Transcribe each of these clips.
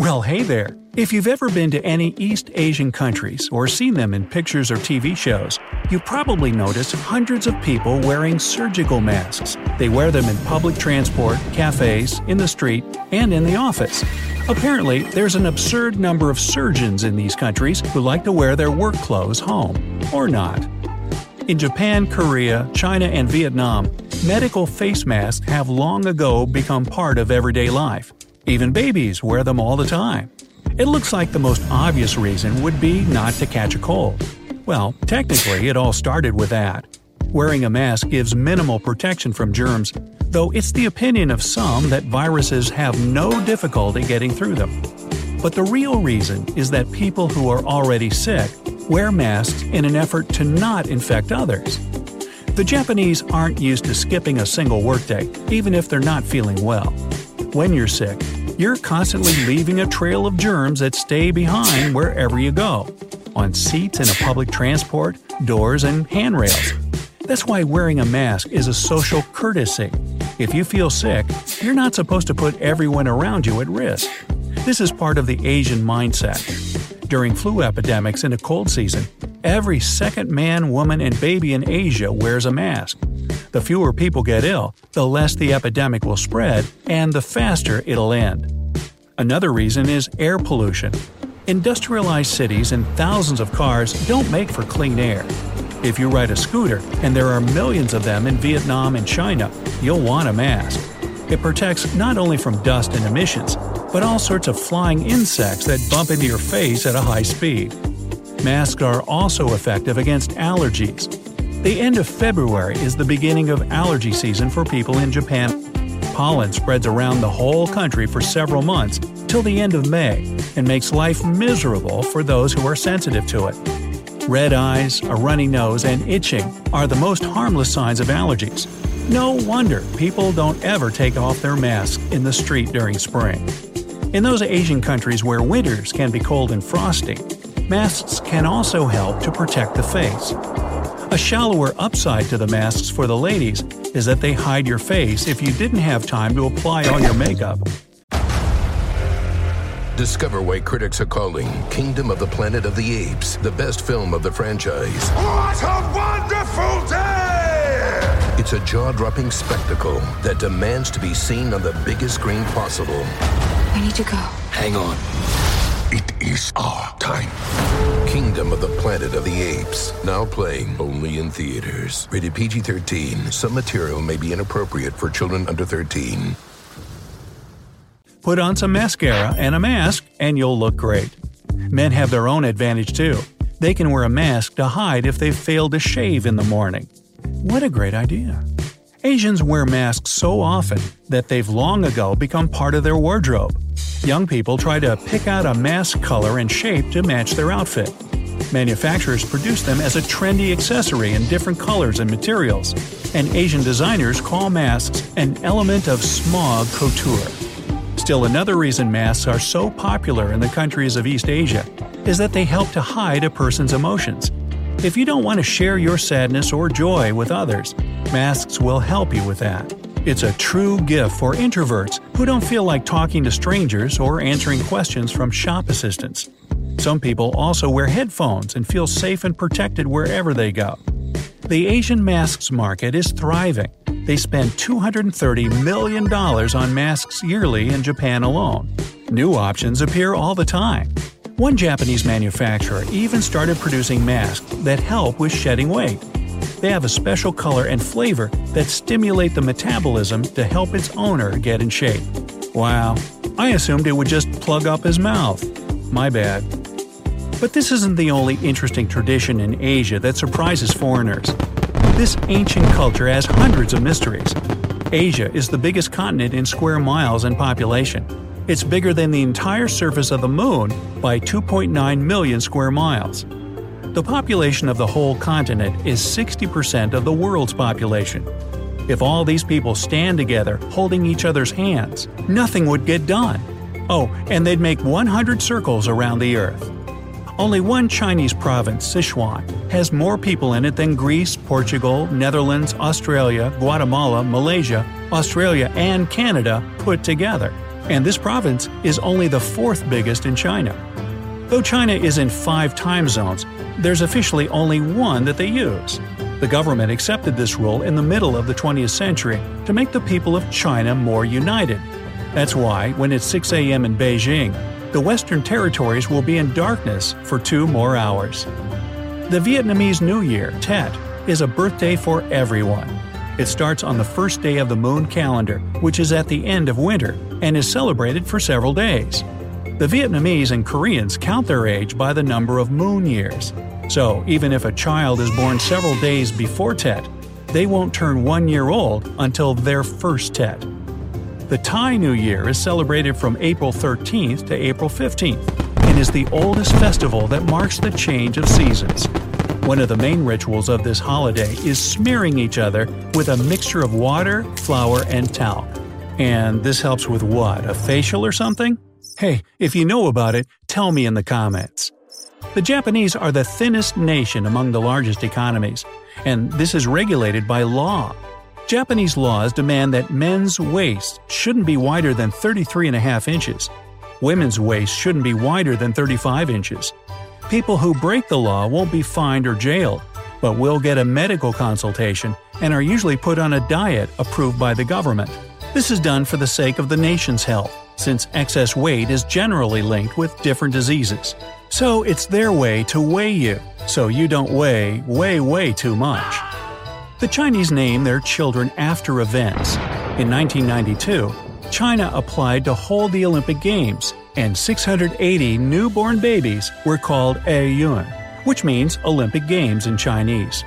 Well, hey there. If you've ever been to any East Asian countries or seen them in pictures or TV shows, you probably notice hundreds of people wearing surgical masks. They wear them in public transport, cafes, in the street, and in the office. Apparently, there's an absurd number of surgeons in these countries who like to wear their work clothes home. Or not. In Japan, Korea, China, and Vietnam, medical face masks have long ago become part of everyday life. Even babies wear them all the time. It looks like the most obvious reason would be not to catch a cold. Well, technically, it all started with that. Wearing a mask gives minimal protection from germs, though it's the opinion of some that viruses have no difficulty getting through them. But the real reason is that people who are already sick wear masks in an effort to not infect others. The Japanese aren't used to skipping a single workday, even if they're not feeling well. When you're sick, you're constantly leaving a trail of germs that stay behind wherever you go on seats in a public transport, doors, and handrails. That's why wearing a mask is a social courtesy. If you feel sick, you're not supposed to put everyone around you at risk. This is part of the Asian mindset. During flu epidemics in a cold season, every second man, woman, and baby in Asia wears a mask. The fewer people get ill, the less the epidemic will spread, and the faster it'll end. Another reason is air pollution. Industrialized cities and thousands of cars don't make for clean air. If you ride a scooter, and there are millions of them in Vietnam and China, you'll want a mask. It protects not only from dust and emissions, but all sorts of flying insects that bump into your face at a high speed. Masks are also effective against allergies. The end of February is the beginning of allergy season for people in Japan. Pollen spreads around the whole country for several months till the end of May and makes life miserable for those who are sensitive to it. Red eyes, a runny nose, and itching are the most harmless signs of allergies. No wonder people don't ever take off their masks in the street during spring. In those Asian countries where winters can be cold and frosty, masks can also help to protect the face. A shallower upside to the masks for the ladies is that they hide your face if you didn't have time to apply all your makeup. Discover why critics are calling Kingdom of the Planet of the Apes the best film of the franchise. What a wonderful day! It's a jaw dropping spectacle that demands to be seen on the biggest screen possible. I need to go. Hang on. It is our time. Kingdom of the Planet of the Apes. Now playing only in theaters. Rated PG 13. Some material may be inappropriate for children under 13. Put on some mascara and a mask, and you'll look great. Men have their own advantage too. They can wear a mask to hide if they've failed to shave in the morning. What a great idea! Asians wear masks so often that they've long ago become part of their wardrobe. Young people try to pick out a mask color and shape to match their outfit. Manufacturers produce them as a trendy accessory in different colors and materials, and Asian designers call masks an element of smog couture. Still, another reason masks are so popular in the countries of East Asia is that they help to hide a person's emotions. If you don't want to share your sadness or joy with others, masks will help you with that. It's a true gift for introverts who don't feel like talking to strangers or answering questions from shop assistants. Some people also wear headphones and feel safe and protected wherever they go. The Asian masks market is thriving. They spend $230 million on masks yearly in Japan alone. New options appear all the time. One Japanese manufacturer even started producing masks that help with shedding weight. They have a special color and flavor that stimulate the metabolism to help its owner get in shape. Wow, I assumed it would just plug up his mouth. My bad. But this isn't the only interesting tradition in Asia that surprises foreigners. This ancient culture has hundreds of mysteries. Asia is the biggest continent in square miles and population. It's bigger than the entire surface of the moon by 2.9 million square miles. The population of the whole continent is 60% of the world's population. If all these people stand together, holding each other's hands, nothing would get done. Oh, and they'd make 100 circles around the Earth. Only one Chinese province, Sichuan, has more people in it than Greece, Portugal, Netherlands, Australia, Guatemala, Malaysia, Australia, and Canada put together. And this province is only the fourth biggest in China. Though China is in five time zones, there's officially only one that they use. The government accepted this rule in the middle of the 20th century to make the people of China more united. That's why, when it's 6 a.m. in Beijing, the Western territories will be in darkness for two more hours. The Vietnamese New Year, Tet, is a birthday for everyone. It starts on the first day of the moon calendar, which is at the end of winter, and is celebrated for several days. The Vietnamese and Koreans count their age by the number of moon years. So, even if a child is born several days before Tet, they won't turn one year old until their first Tet. The Thai New Year is celebrated from April 13th to April 15th and is the oldest festival that marks the change of seasons. One of the main rituals of this holiday is smearing each other with a mixture of water, flour, and talc. And this helps with what? A facial or something? Hey, if you know about it, tell me in the comments. The Japanese are the thinnest nation among the largest economies, and this is regulated by law. Japanese laws demand that men's waist shouldn't be wider than 33.5 inches. Women's waist shouldn't be wider than 35 inches. People who break the law won't be fined or jailed, but will get a medical consultation and are usually put on a diet approved by the government. This is done for the sake of the nation's health, since excess weight is generally linked with different diseases. So it's their way to weigh you, so you don't weigh way, way too much. The Chinese name their children after events. In 1992, China applied to hold the Olympic Games, and 680 newborn babies were called Aiyun, which means Olympic Games in Chinese.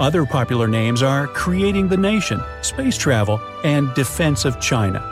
Other popular names are Creating the Nation, Space Travel, and Defense of China.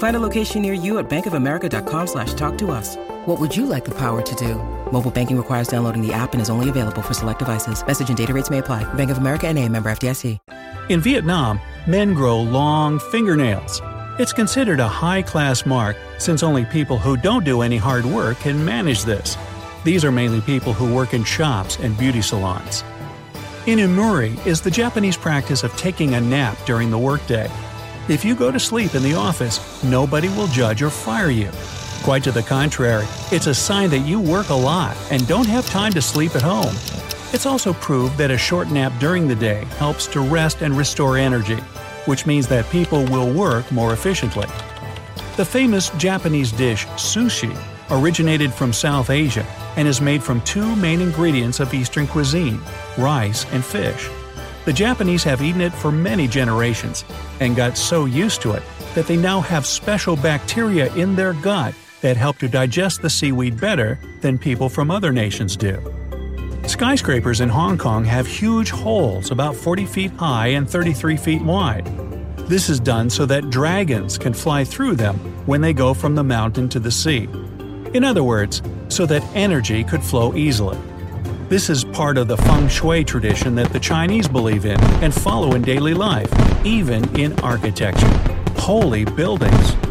Find a location near you at bankofamerica.com slash talk to us. What would you like the power to do? Mobile banking requires downloading the app and is only available for select devices. Message and data rates may apply. Bank of America and a member FDIC. In Vietnam, men grow long fingernails. It's considered a high class mark since only people who don't do any hard work can manage this. These are mainly people who work in shops and beauty salons. Inemuri is the Japanese practice of taking a nap during the workday. If you go to sleep in the office, nobody will judge or fire you. Quite to the contrary, it's a sign that you work a lot and don't have time to sleep at home. It's also proved that a short nap during the day helps to rest and restore energy which means that people will work more efficiently. The famous Japanese dish sushi originated from South Asia and is made from two main ingredients of Eastern cuisine rice and fish. The Japanese have eaten it for many generations and got so used to it that they now have special bacteria in their gut that help to digest the seaweed better than people from other nations do. Skyscrapers in Hong Kong have huge holes about 40 feet high and 33 feet wide. This is done so that dragons can fly through them when they go from the mountain to the sea. In other words, so that energy could flow easily. This is part of the feng shui tradition that the Chinese believe in and follow in daily life, even in architecture. Holy buildings!